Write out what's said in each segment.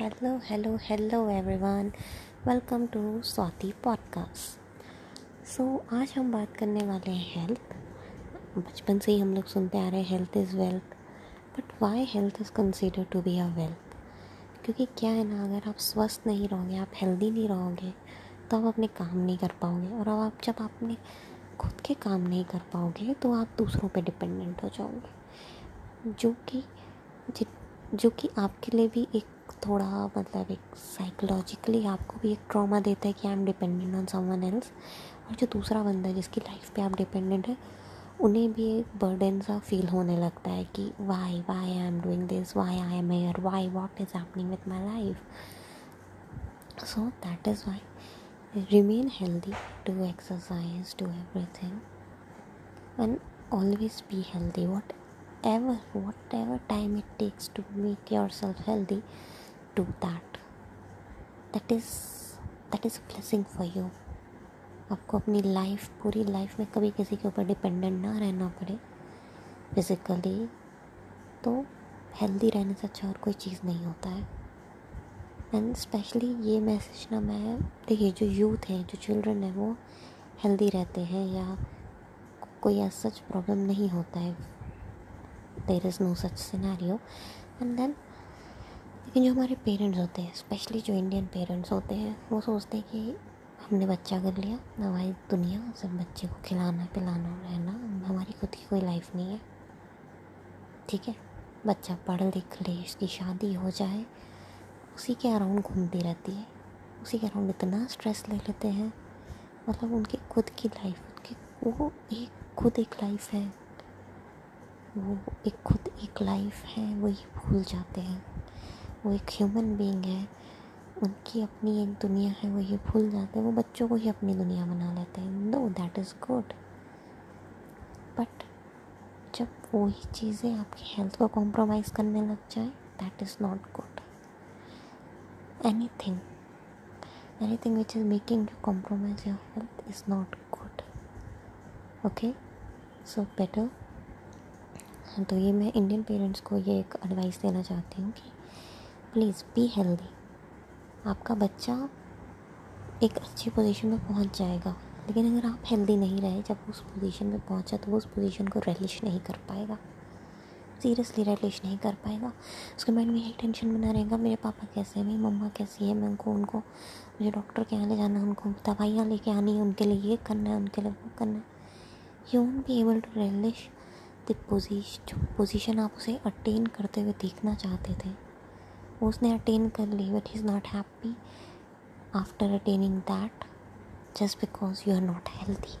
Hello hello hello everyone welcome to Swati podcast so आज हम बात करने वाले हैं हेल्थ बचपन से ही हम लोग सुनते आ रहे हैं health is wealth but why health is consider to be a wealth क्योंकि क्या है ना, अगर आप स्वस्थ नहीं रहोगे, आप हेल्दी नहीं रहोगे तो आप अपने काम नहीं कर पाओगे और अब आप, जब अपने खुद के काम नहीं कर पाओगे तो आप दूसरों पे डिपेंडेंट हो जाओगे। जो कि जो कि आपके लिए भी एक थोड़ा मतलब एक साइकोलॉजिकली आपको भी एक ट्रॉमा देता है कि I am dependent on someone else और जो दूसरा बंदा है, जिसकी लाइफ पे आप डिपेंडेंट है, उन्हें भी एक बर्डन सा फील होने लगता है कि why why I am doing this why I am here why what is happening with my life so that is why remain healthy do exercise do everything and always be healthy what ever whatever time it takes to make yourself healthy, do that. That is that is a blessing for you. आपको अपनी life पूरी life में कभी किसी के ऊपर dependent ना रहना पड़े फिज़िकली तो हेल्दी रहने से अच्छा और कोई चीज़ नहीं होता है। एंड स्पेशली ये मैसेज ना मैं, देखिए जो यूथ है, जो चिल्ड्रन है, वो हेल्दी रहते हैं या कोई ऐसा सच प्रॉब्लम नहीं होता है। There is no such scenario and then लेकिन जो हमारे पेरेंट्स होते हैं स्पेशली जो इंडियन पेरेंट्स होते हैं, वो सोचते हैं कि हमने बच्चा कर लिया हमारी दुनिया, सब बच्चे को खिलाना, पिलाना, रहना, हमारी खुद की कोई लाइफ नहीं है। ठीक है? बच्चा पढ़ लिख ले, उसकी शादी हो जाए, उसी के अराउंड घूमती रहती है। उसी के अराउंड इतना स्ट्रेस ले लेते हैं। मतलब उनकी खुद की लाइफ उनकी, वो एक, खुद एक लाइफ है। वो एक खुद एक लाइफ है, वही भूल जाते हैं। वो एक ह्यूमन बीइंग है, उनकी अपनी एक दुनिया है वो ये भूल जाते हैं। वो बच्चों को ही अपनी दुनिया बना लेते हैं। No that is good but जब वही चीज़ें आपकी हेल्थ को कॉम्प्रोमाइज़ करने लग जाए that is not good anything anything which is making you compromise your health is not good okay so better तो ये मैं इंडियन पेरेंट्स को ये एक एडवाइस देना चाहती हूँ कि प्लीज़ बी हेल्दी आपका बच्चा एक अच्छी पोजीशन में पहुँच जाएगा, लेकिन अगर आप हेल्दी नहीं रहे, जब उस पोजीशन में पहुँचा तो वो उस पोजीशन को रेलिश नहीं कर पाएगा. सीरियसली रेलिश नहीं कर पाएगा. उसके माइंड में यही टेंशन बना रहेगा, मेरे पापा कैसे हैं, मेरी मम्मा कैसी है, मैं उनको उनको, मुझे डॉक्टर के यहाँ ले जाना है, उनको दवाइयाँ लेके आनी है, उनके लिए ये करना है, उनके लिए वो करना है. You won't be able to relish the position जो पोजीशन आप उसे अटेन करते हुए देखना चाहते थे। उसने अटेन कर ली but is not happy after attaining that just because you are not healthy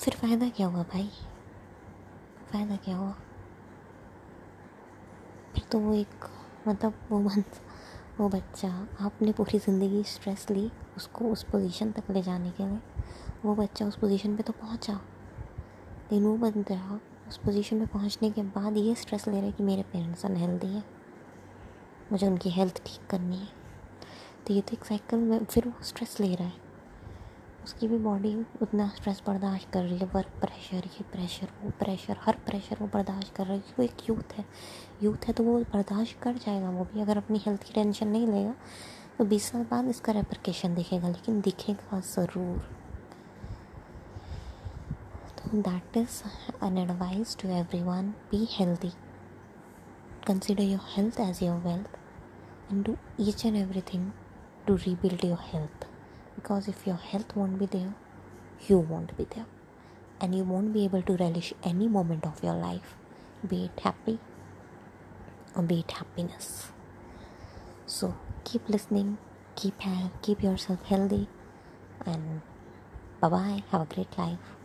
फिर फ़ायदा क्या हुआ भाई? फ़ायदा क्या हुआ? फिर तो वो एक मतलब वो बन वो बच्चा, आपने पूरी ज़िंदगी स्ट्रेस ली उसको उस पोजीशन तक ले जाने के लिए। वो बच्चा उस पोजीशन पे तो पहुँचा। लेकिन वो बंदा उस पोजीशन पे पहुँचने के बाद ये स्ट्रेस ले रहा है कि मेरे पेरेंट्स अनहेल्दी है। मुझे उनकी हेल्थ ठीक करनी है। तो ये तो एक साइकिल में फिर वो स्ट्रेस ले रहा है। उसकी भी बॉडी उतना स्ट्रेस बर्दाश्त कर रही है। वर्क प्रेशर ये प्रेशर वो प्रेशर हर प्रेशर वो बर्दाश्त कर रही है। वो एक यूथ है। यूथ है तो वो बर्दाश्त कर जाएगा वो भी। अगर अपनी हेल्थ की टेंशन नहीं लेगा तो बीस साल बाद इसका रेप्रिकेशन दिखेगा, लेकिन दिखेगा ज़रूर। that is an advice to everyone. Be healthy. Consider your health as your wealth and do each and everything to rebuild your health. Because if your health won't be there you won't be there. And you won't be able to relish any moment of your life. Be it happy or be it happiness. So keep listening keep keep yourself healthy and bye bye have a great life.